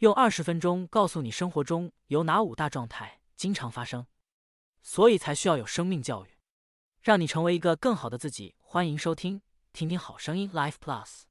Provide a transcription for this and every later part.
用二十分钟告诉你生活中有哪五大状态经常发生，所以才需要有生命教育，让你成为一个更好的自己。欢迎收听，听听好声音 Life Plus。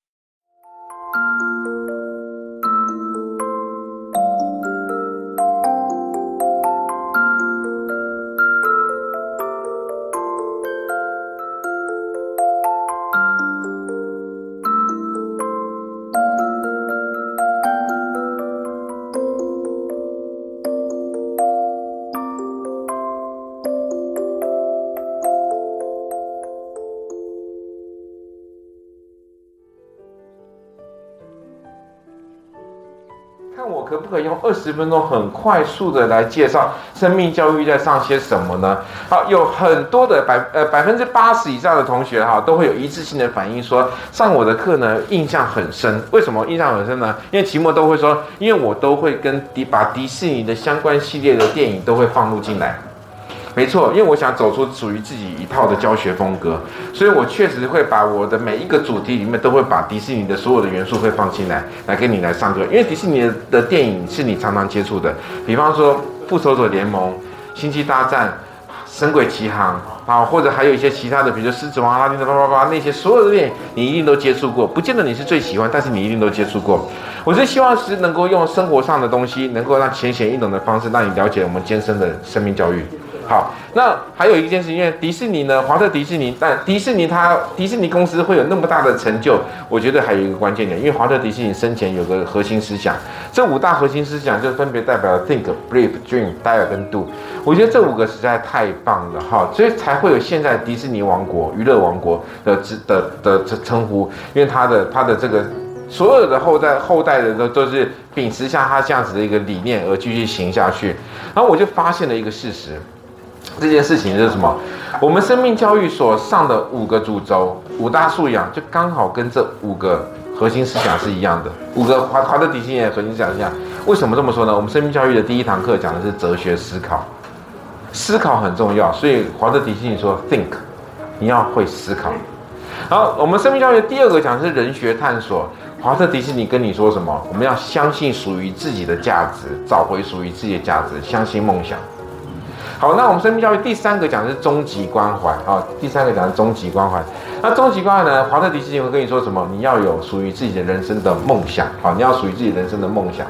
我可不可以用二十分钟很快速的来介绍生命教育在上些什么呢？好，有很多的百呃百分之八十以上的同学哈都会有一致性的反应说，上我的课呢印象很深。为什么印象很深呢？因为期末都会说，因为我都会跟迪把迪士尼的相关系列的电影都会放入进来。没错，因为我想走出属于自己一套的教学风格，所以我确实会把我的每一个主题里面都会把迪士尼的所有的元素会放进来，来跟你来上课。因为迪士尼的电影是你常常接触的，比方说《复仇者联盟》、《星际大战》、《神鬼奇航》啊，或者还有一些其他的，比如说《狮子王》、《阿拉丁》的叭叭叭那些所有的电影，你一定都接触过。不见得你是最喜欢，但是你一定都接触过。我是希望是能够用生活上的东西，能够让浅显易懂的方式，让你了解我们艰深的生命教育。好，那还有一件事，因为迪士尼呢，华特迪士尼，但迪士尼它迪士尼公司会有那么大的成就，我觉得还有一个关键点，因为华特迪士尼生前有个核心思想，这五大核心思想就分别代表了 think、believe、dream、dare 跟 do，我觉得这五个实在太棒了哈，所以才会有现在迪士尼王国、娱乐王国的的的称称呼，因为他的他的这个所有的后代后代的都都是秉持像他这样子的一个理念而继续行下去，然后我就发现了一个事实。这件事情是什么？我们生命教育所上的五个主轴、五大素养，就刚好跟这五个核心思想是一样的。五个华华特迪士尼核心思想是一样。为什么这么说呢？我们生命教育的第一堂课讲的是哲学思考，思考很重要，所以华特迪士尼说 think，你要会思考。好，我们生命教育第二个讲的是人学探索，华特迪士尼跟你说什么？我们要相信属于自己的价值，找回属于自己的价值，相信梦想。好，那我们生命教育第三个讲的是终极关怀啊。第三个讲的终极关怀。那终极关怀呢？华特迪士尼会跟你说什么？你要有属于自己的人生的梦想，好，你要属于自己人生的梦想。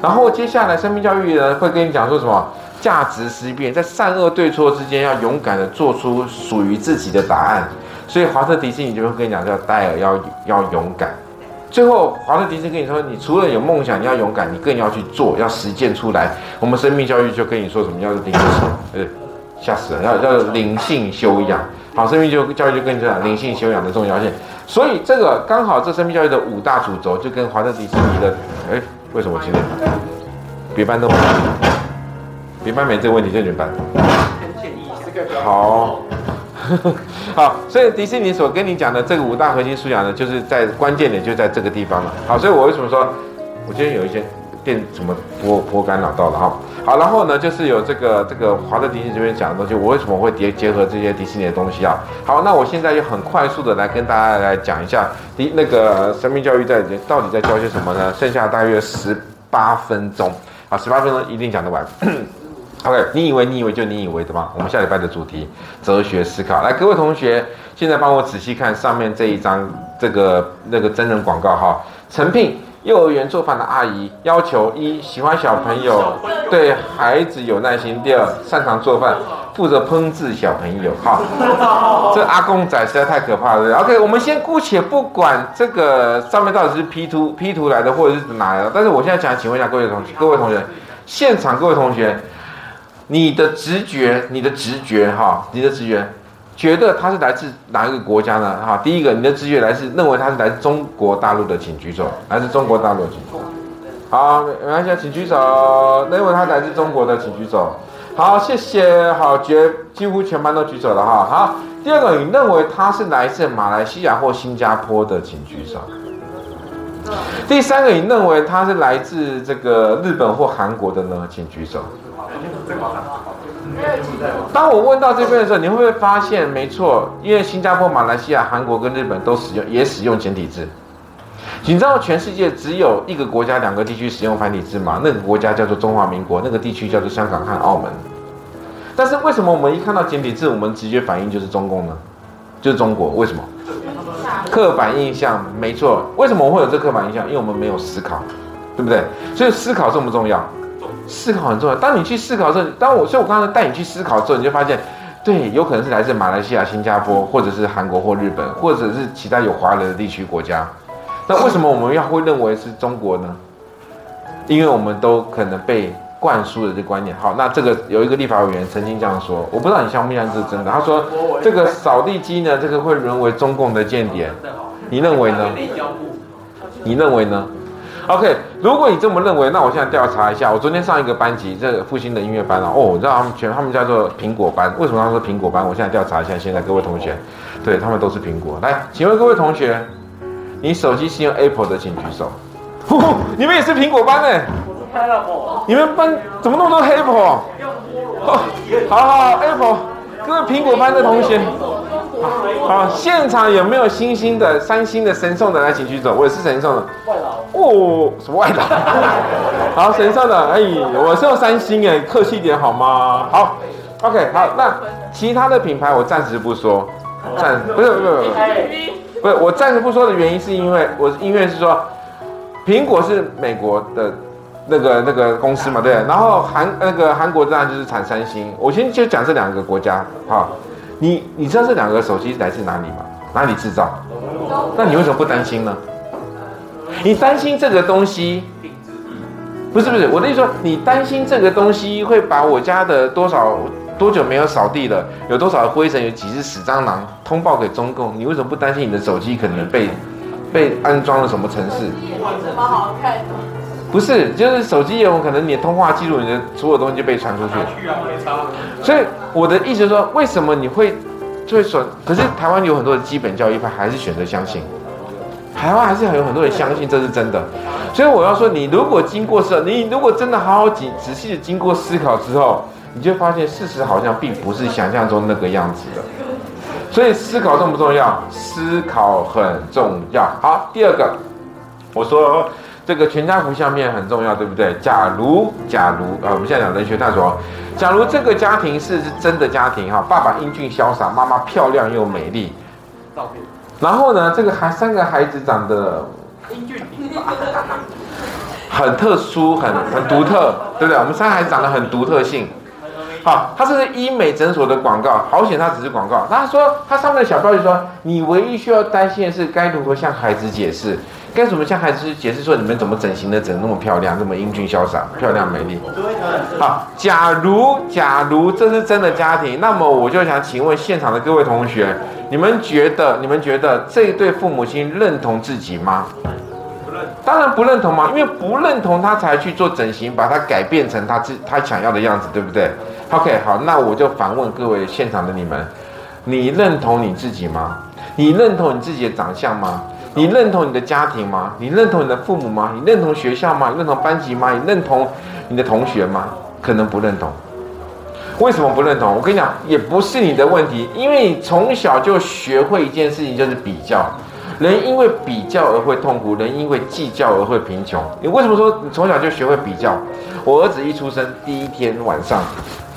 然后接下来生命教育呢会跟你讲说什么？价值思辨，在善恶对错之间要勇敢的做出属于自己的答案。所以华特迪士尼就会跟你讲叫戴尔要要勇敢。最后，华特迪士尼跟你说，你除了有梦想，你要勇敢，你更要去做，要实践出来。我们生命教育就跟你说什么，要灵性，呃，吓死了，要要灵性修养。好，生命教教育就跟你讲灵性修养的重要性。所以这个刚好这生命教育的五大主轴，就跟华特迪士尼的，哎，为什么今天别班都，别班没这个问题，就你们班。好。好，所以迪士尼所跟你讲的这个五大核心素养呢，就是在关键点就在这个地方了。好，所以我为什么说，我今天有一些电什么波波干扰到了哈。好，然后呢，就是有这个这个华特迪士尼这边讲的东西，我为什么会结结合这些迪士尼的东西啊？好，那我现在就很快速的来跟大家来讲一下，迪那个生命教育在到底在教些什么呢？剩下大约十八分钟，好，十八分钟一定讲得完。OK，你以为你以为就你以为的吗？我们下礼拜的主题哲学思考，来，各位同学，现在帮我仔细看上面这一张这个那个真人广告哈。诚聘幼儿园做饭的阿姨，要求一喜欢小朋友，对孩子有耐心；第二擅长做饭，负责烹制小朋友。哈，这阿公仔实在太可怕了。OK，我们先姑且不管这个上面到底是 P 图 P 图来的，或者是哪来的，但是我现在想请问一下各位同学，各位同学，现场各位同学。你的直觉，你的直觉，哈，你的直觉，觉得他是来自哪一个国家呢？哈，第一个，你的直觉来自认为他是来自中国大陆的，请举手。来自中国大陆的，请举手。好，没关系，请举手。认为他来自中国的，请举手。好，谢谢。好，绝几乎全班都举手了哈。好，第二个，你认为他是来自马来西亚或新加坡的，请举手。第三个，你认为他是来自这个日本或韩国的呢？请举手。当我问到这边的时候，你会不会发现，没错，因为新加坡、马来西亚、韩国跟日本都使用，也使用简体字。你知道全世界只有一个国家、两个地区使用繁体字吗？那个国家叫做中华民国，那个地区叫做香港和澳门。但是为什么我们一看到简体字，我们直接反应就是中共呢？就是中国？为什么？刻板印象，没错。为什么我会有这刻板印象？因为我们没有思考，对不对？所以思考重不重要？思考很重要。当你去思考之后，当我，所以我刚才带你去思考之后，你就发现，对，有可能是来自马来西亚、新加坡，或者是韩国或日本，或者是其他有华人的地区国家。那为什么我们要会认为是中国呢？因为我们都可能被灌输了这观念。好，那这个有一个立法委员曾经这样说，我不知道你相不相信是真的。他说，这个扫地机呢，这个会沦为中共的间谍。你认为呢？你认为呢？OK，如果你这么认为，那我现在调查一下。我昨天上一个班级，这个复兴的音乐班哦，我知道他们全他们叫做苹果班。为什么他们说苹果班？我现在调查一下，现在各位同学，对他们都是苹果。来，请问各位同学。你手机是用 Apple 的，请举手。你们也是苹果班的？你们班怎么那么多 Apple？好好，Apple，各位苹果班的同学，好，现场有没有星星的、三星的、神送的来，请举手。我也是神送的。外劳。哦，什么外劳？好，神送的。哎，我是用三星哎，客气点好吗？好，OK，好，那其他的品牌我暂时不说，暂 不是不是不是。不是，我暂时不说的原因是因为我因为是说，苹果是美国的那个那个公司嘛，对。然后韩那个韩国当然就是产三星。我先就讲这两个国家，好，你你知道这两个手机来自哪里吗？哪里制造？那你为什么不担心呢？你担心这个东西？不是不是，我的意思说，你担心这个东西会把我家的多少？多久没有扫地了？有多少灰尘？有几只死蟑螂？通报给中共？你为什么不担心你的手机可能被被安装了什么程式？这么好看？不是，就是手机有可能你通话记录，你的所有东西就被传出去。所以我的意思是说，为什么你会就会说？可是台湾有很多的基本教育派还是选择相信，台湾还是有很多人相信这是真的。所以我要说，你如果经过思，你如果真的好好仔仔细的经过思考之后。你就发现事实好像并不是想象中那个样子的，所以思考重不重要？思考很重要。好，第二个，我说这个全家福相片很重要，对不对？假如，假如啊，我们现在讲人学探索，假如这个家庭是是真的家庭哈，爸爸英俊潇洒，妈妈漂亮又美丽，照片。然后呢，这个孩三个孩子长得英俊很特殊，很很独特，对不对？我们三个孩子长得很独特性。好，它这是医美诊所的广告，好险，它只是广告。他说，它上面的小标题说，你唯一需要担心的是该如何向孩子解释，该怎么向孩子解释说你们怎么整形的整那么漂亮，那么英俊潇洒，漂亮美丽。好，假如假如这是真的家庭，那么我就想请问现场的各位同学，你们觉得你们觉得这一对父母亲认同自己吗？当然不认同嘛，因为不认同他才去做整形，把它改变成他自他想要的样子，对不对？OK，好，那我就反问各位现场的你们，你认同你自己吗？你认同你自己的长相吗？你认同你的家庭吗？你认同你的父母吗？你认同学校吗？你认同班级吗？你认同你的同学吗？可能不认同。为什么不认同？我跟你讲，也不是你的问题，因为你从小就学会一件事情，就是比较。人因为比较而会痛苦，人因为计较而会贫穷。你为什么说你从小就学会比较？我儿子一出生第一天晚上。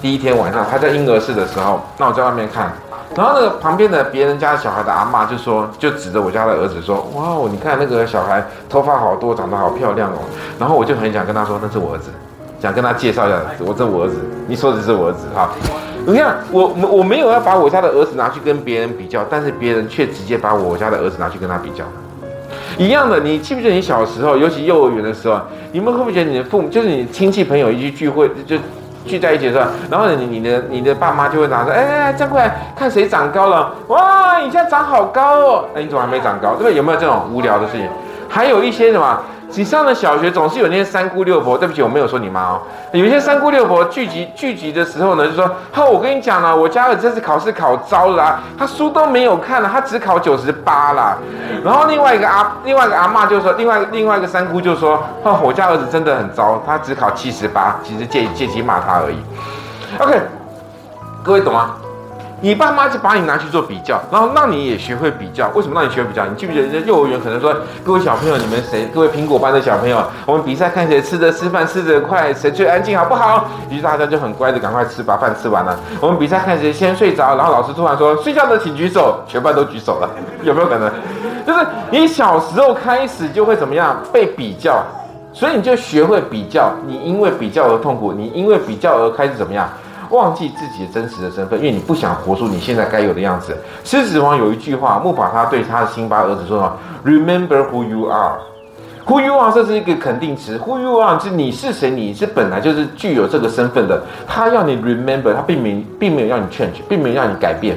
第一天晚上，他在婴儿室的时候，那我在外面看，然后那个旁边的别人家小孩的阿妈就说，就指着我家的儿子说：“哇哦，你看那个小孩头发好多，长得好漂亮哦。”然后我就很想跟他说：“那是我儿子，想跟他介绍一下，我这我儿子，你说的是我儿子哈。”你看我我没有要把我家的儿子拿去跟别人比较，但是别人却直接把我家的儿子拿去跟他比较。一样的，你记不记得你小时候，尤其幼儿园的时候，你们会不会觉得你的父母就是你亲戚朋友一起聚会就？聚在一起的时候，然后你你的你的爸妈就会拿着，哎哎，站过来看谁长高了，哇，你现在长好高哦，哎，你怎么还没长高？对不对？有没有这种无聊的事情？还有一些什么？你上了小学，总是有那些三姑六婆。对不起，我没有说你妈哦。有一些三姑六婆聚集聚集的时候呢，就说：“哈，我跟你讲了，我家儿子这次考试考糟了啊，他书都没有看了，他只考九十八啦。”然后另外一个阿另外一个阿嬷就说：“另外另外一个三姑就说：‘哈，我家儿子真的很糟，他只考七十八，其实借借机骂他而已。’” OK，各位懂吗？你爸妈就把你拿去做比较，然后让你也学会比较。为什么让你学会比较？你记不记得人家幼儿园可能说，各位小朋友，你们谁？各位苹果班的小朋友，我们比赛看谁吃的吃饭吃得快，谁最安静，好不好？于是大家就很乖的赶快吃，把饭吃完了。我们比赛看谁先睡着，然后老师突然说，睡觉的请举手，全班都举手了，有没有可能？就是你小时候开始就会怎么样被比较，所以你就学会比较，你因为比较而痛苦，你因为比较而开始怎么样？忘记自己的真实的身份，因为你不想活出你现在该有的样子。狮子王有一句话，木法他对他的辛巴儿子说什么？Remember who you are. Who you are，这是一个肯定词。Who you are，是你是谁？你是本来就是具有这个身份的。他要你 remember，他并没并没有让你 change，并没有让你改变。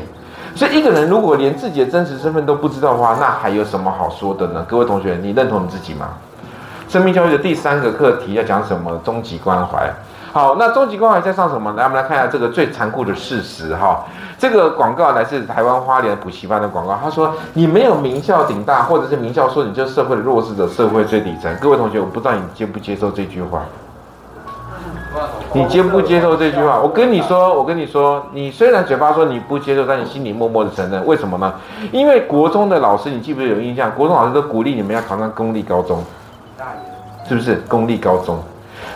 所以一个人如果连自己的真实身份都不知道的话，那还有什么好说的呢？各位同学，你认同你自己吗？生命教育的第三个课题要讲什么？终极关怀。好，那终极关怀在上什么？来，我们来看一下这个最残酷的事实哈。这个广告来自台湾花莲补习班的广告，他说：“你没有名校顶大，或者是名校说你就是社会的弱势者，社会最底层。”各位同学，我不知道你接不接受这句话？你接不接受这句话？我跟你说，我跟你说，你虽然嘴巴说你不接受，但你心里默默的承认。为什么呢？因为国中的老师，你记不记得有印象？国中老师都鼓励你们要考上公立高中，是不是？公立高中。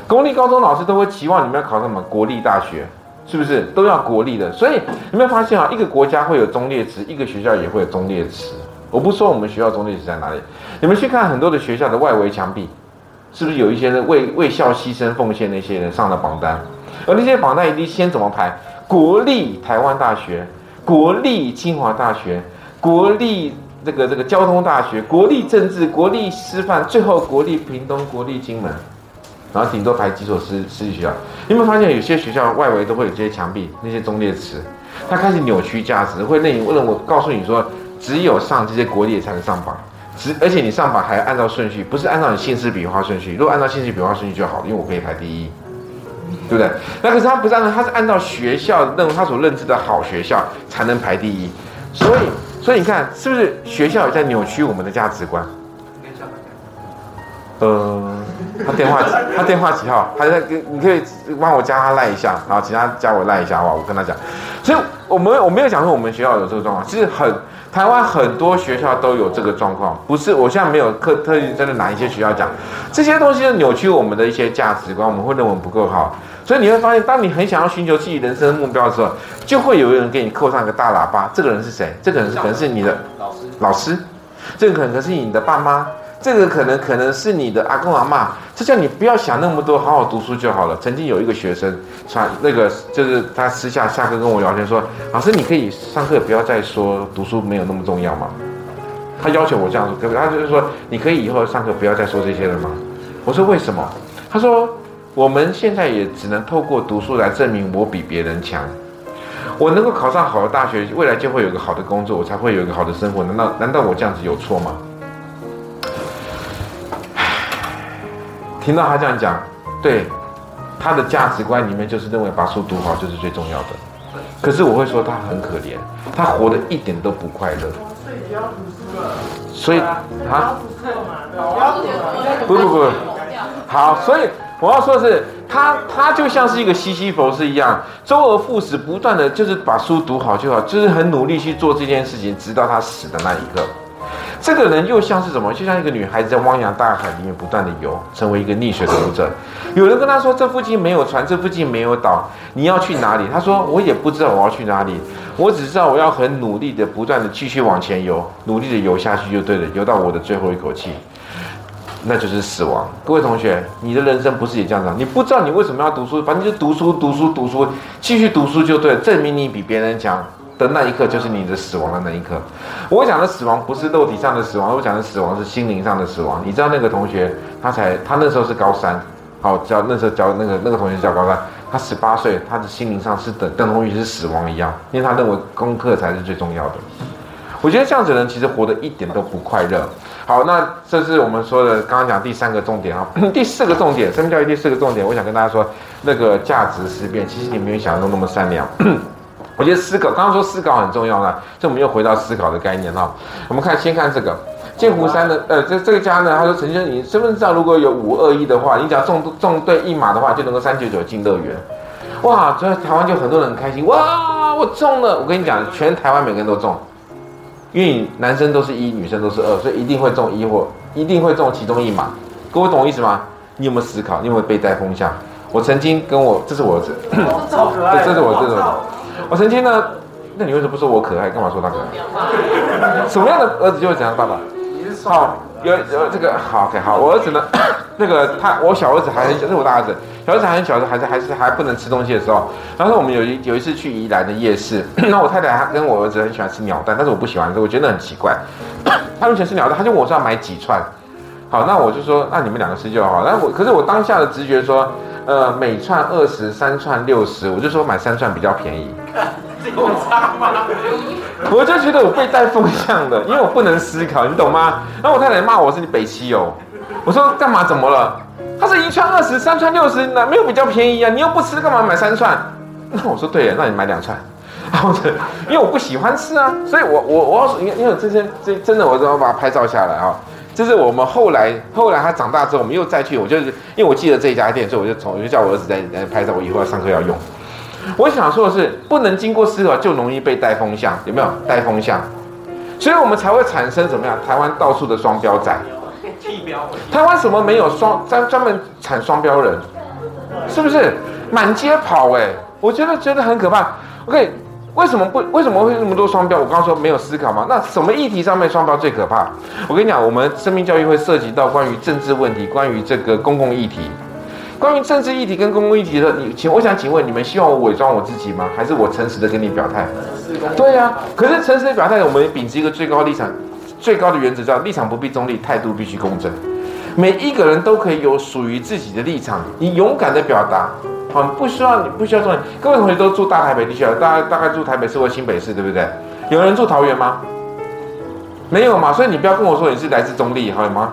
公立高中老师都会期望你们要考什么国立大学，是不是都要国立的？所以你们发现啊，一个国家会有忠烈祠，一个学校也会有忠烈祠。我不说我们学校忠烈祠在哪里，你们去看很多的学校的外围墙壁，是不是有一些人为为校牺牲奉献那些人上了榜单？而那些榜单一定先怎么排？国立台湾大学、国立清华大学、国立这个这个交通大学、国立政治、国立师范，最后国立屏东、国立金门。然后顶多排几所私私立学校，你有没有发现有些学校外围都会有这些墙壁，那些忠烈祠，它开始扭曲价值，会令你问我告诉你说，只有上这些国立才能上榜，只而且你上榜还按照顺序，不是按照你姓氏笔画顺序。如果按照姓氏笔画顺序就好了，因为我可以排第一，对不对？那可是他不是按照，他是按照学校认他所认知的好学校才能排第一，所以所以你看是不是学校也在扭曲我们的价值观？呃。他电话，他电话几号？他在跟你可以帮我加他赖一下，然后其他加我赖一下，好吧？我跟他讲。所以我们我没有讲说我们学校有这个状况，其实很台湾很多学校都有这个状况，不是我现在没有特特意真的拿一些学校讲这些东西，就扭曲我们的一些价值观，我们会认为不够好。所以你会发现，当你很想要寻求自己人生目标的时候，就会有人给你扣上一个大喇叭。这个人是谁？这个人是可能是你的老师，老师，这个可能是你的爸妈。这个可能可能是你的阿公阿嬷，这叫你不要想那么多，好好读书就好了。曾经有一个学生传那个，就是他私下下课跟我聊天说：“老师，你可以上课不要再说读书没有那么重要吗？”他要求我这样说，他就是说：“你可以以后上课不要再说这些了吗？”我说：“为什么？”他说：“我们现在也只能透过读书来证明我比别人强，我能够考上好的大学，未来就会有个好的工作，我才会有一个好的生活。难道难道我这样子有错吗？”听到他这样讲，对，他的价值观里面就是认为把书读好就是最重要的。可是我会说他很可怜，他活得一点都不快乐。所以啊，不不不，好，所以我要说的是，他他就像是一个西西弗斯一样，周而复始，不断的就是把书读好就好，就是很努力去做这件事情，直到他死的那一刻。这个人又像是什么？就像一个女孩子在汪洋大海里面不断的游，成为一个溺水的游者。有人跟他说：“这附近没有船，这附近没有岛，你要去哪里？”他说：“我也不知道我要去哪里，我只知道我要很努力的、不断的继续往前游，努力的游下去就对了，游到我的最后一口气，那就是死亡。”各位同学，你的人生不是也这样子？你不知道你为什么要读书，反正就读书、读书、读书，继续读书就对了，证明你比别人强。的那一刻就是你的死亡的那一刻。我讲的死亡不是肉体上的死亡，我讲的死亡是心灵上的死亡。你知道那个同学，他才他那时候是高三，好教那时候教那个那个同学叫高三，他十八岁，他的心灵上是等等同于是死亡一样，因为他认为功课才是最重要的。我觉得这样子的人其实活得一点都不快乐。好，那这是我们说的刚刚讲第三个重点啊，第四个重点，生命教育第四个重点，我想跟大家说，那个价值思辨，其实你没有想象中那么善良。我觉得思考，刚刚说思考很重要了，这我们又回到思考的概念哈。我们看，先看这个剑湖山的，呃，这这个家呢，他说陈先生，你身份证上如果有五二一的话，你只要中中对一码的话，就能够三九九进乐园。哇，所以台湾就很多人很开心，哇，我中了！我跟你讲，全台湾每个人都中，因为男生都是一，女生都是二，所以一定会中一或一定会中其中一码。各位懂我意思吗？你有没有思考？你有没有被带风向？我曾经跟我，这是我儿子，超可爱，这是我，这是我，我曾经呢，那你为什么不说我可爱？干嘛说他可爱？什么样的儿子就会怎样？爸爸，好。有有这个好，OK 好，我儿子呢，那个他我小儿子还很小，这是我大儿子，小儿子还很小的还是还是还不能吃东西的时候，然后我们有一有一次去宜兰的夜市，那我太太她跟我儿子很喜欢吃鸟蛋，但是我不喜欢吃，我觉得很奇怪，他们喜欢吃鸟蛋，他就问我说要买几串，好，那我就说那你们两个吃就好，那我可是我当下的直觉说，呃，每串二十，三串六十，我就说买三串比较便宜。有差吗？我就觉得我被带风向的，因为我不能思考，你懂吗？然后我太太骂我是你北七哦，我说干嘛？怎么了？他是一串二十，三串六十，那没有比较便宜啊？你又不吃，干嘛买三串？那我说对了，那你买两串。然后因为我不喜欢吃啊，所以我我我要说，因为这些这真的，我都要把它拍照下来啊。这是我们后来后来他长大之后，我们又再去，我就是因为我记得这一家店，所以我就从我就叫我儿子在在拍照，我以后要上课要用。我想说的是，不能经过思考就容易被带风向，有没有带风向？所以我们才会产生怎么样？台湾到处的双标仔，台湾什么没有双专专门产双标人，是不是满街跑？哎，我觉得觉得很可怕。OK，为什么不为什么会那么多双标？我刚刚说没有思考吗？那什么议题上面双标最可怕？我跟你讲，我们生命教育会涉及到关于政治问题，关于这个公共议题。关于政治议题跟公共议题的，你请我想请问，你们希望我伪装我自己吗？还是我诚实的跟你表态？对呀、啊，可是诚实的表态，我们秉持一个最高立场、最高的原则，叫立场不必中立，态度必须公正。每一个人都可以有属于自己的立场，你勇敢的表达，好，不需要你不需要中立。各位同学都住大台北地区啊，大概大概住台北市或新北市，对不对？有人住桃园吗？没有嘛，所以你不要跟我说你是来自中立，好吗？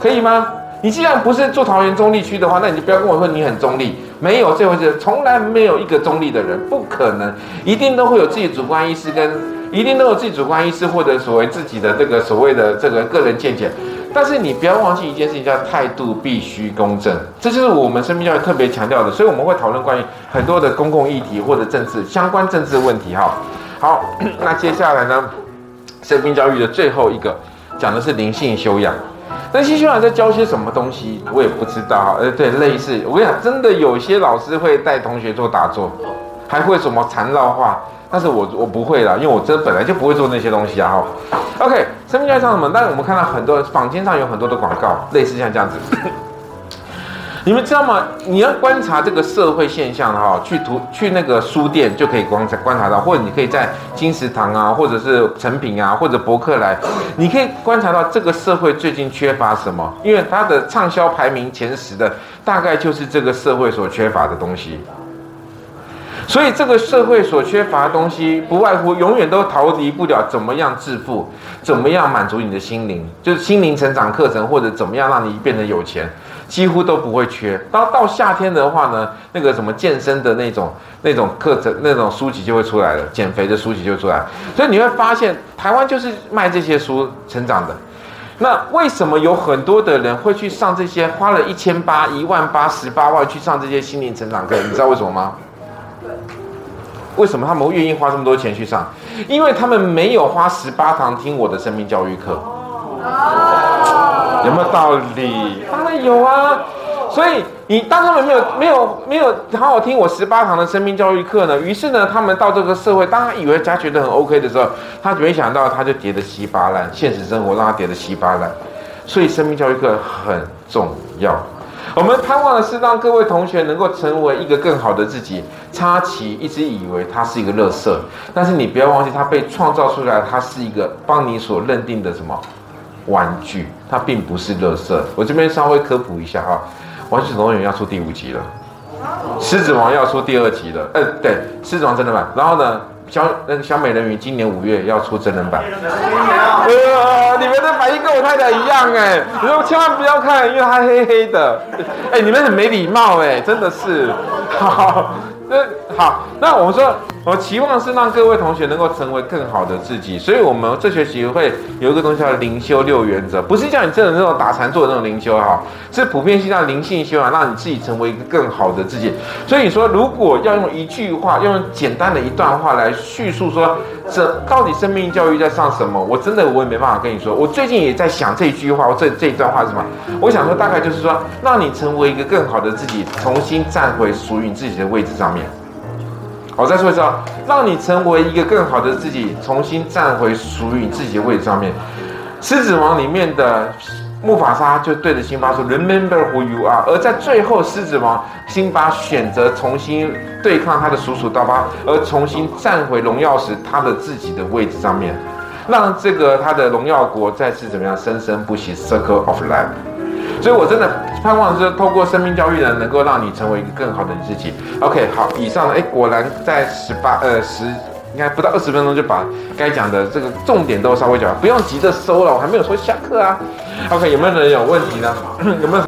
可以吗？你既然不是住桃园中立区的话，那你就不要跟我说你很中立，没有这回事，从来没有一个中立的人，不可能，一定都会有自己主观意识跟，一定都有自己主观意识或者所谓自己的这个所谓的这个个人见解。但是你不要忘记一件事情，叫态度必须公正，这就是我们生命教育特别强调的。所以我们会讨论关于很多的公共议题或者政治相关政治问题。哈，好，那接下来呢，生命教育的最后一个讲的是灵性修养。那新修养在教些什么东西，我也不知道。呃，对，类似我跟你讲，真的有些老师会带同学做打坐，还会什么缠绕画，但是我我不会啦，因为我这本来就不会做那些东西啊。哈，OK，生命教育上什么？但是我们看到很多坊间上有很多的广告，类似像这样子。你们知道吗？你要观察这个社会现象哈，去图去那个书店就可以观察观察到，或者你可以在金石堂啊，或者是诚品啊，或者博客来，你可以观察到这个社会最近缺乏什么，因为它的畅销排名前十的大概就是这个社会所缺乏的东西。所以这个社会所缺乏的东西，不外乎永远都逃离不了怎么样致富，怎么样满足你的心灵，就是心灵成长课程，或者怎么样让你变得有钱。几乎都不会缺。到到夏天的话呢，那个什么健身的那种那种课程、那种书籍就会出来了，减肥的书籍就出来。所以你会发现，台湾就是卖这些书成长的。那为什么有很多的人会去上这些，花了一千八、一万八、十八万去上这些心灵成长课？你知道为什么吗？为什么他们会愿意花这么多钱去上？因为他们没有花十八堂听我的生命教育课。有没有道理？当然有啊！所以你当他们没有没有没有好好听我十八堂的生命教育课呢，于是呢，他们到这个社会，当他以为家觉得很 OK 的时候，他没想到他就跌得稀巴烂，现实生活让他跌得稀巴烂。所以生命教育课很重要。我们盼望的是让各位同学能够成为一个更好的自己。插旗一直以为它是一个垃圾，但是你不要忘记，它被创造出来，它是一个帮你所认定的什么？玩具，它并不是垃圾。我这边稍微科普一下哈，《玩具总动员》要出第五集了，《狮子王》要出第二集了。呃，对，《狮子王》真的版。然后呢，小那小美人鱼今年五月要出真人版。呃，你们的反应跟我太太一样哎，你说千万不要看，因为它黑黑的。哎，你们很没礼貌哎，真的是。好，那好，那我们说，我期望是让各位同学能够成为更好的自己，所以我们这学期会有一个东西叫灵修六原则，不是叫你真的那种打禅坐的那种灵修哈，是普遍性的灵性修养，让你自己成为一个更好的自己。所以你说，如果要用一句话，用简单的一段话来叙述说，这到底生命教育在上什么？我真的我也没办法跟你说。我最近也在想这句话，我这这一段话是什么？我想说，大概就是说，让你成为一个更好的自己，重新站回属于你自己的位置上面。我再说一次啊，让你成为一个更好的自己，重新站回属于你自己的位置上面。狮子王里面的木法沙就对着辛巴说：“Remember who you are。”而在最后，狮子王辛巴选择重新对抗他的叔叔刀疤，而重新站回荣耀时他的自己的位置上面，让这个他的荣耀国再次怎么样生生不息？Circle of Life。所以，我真的盼望是透过生命教育呢，能够让你成为一个更好的你自己。OK，好，以上呢哎，果然在十八呃十，应该不到二十分钟就把该讲的这个重点都稍微讲，不用急着收了，我还没有说下课啊。OK，有没有人有问题呢？有没有？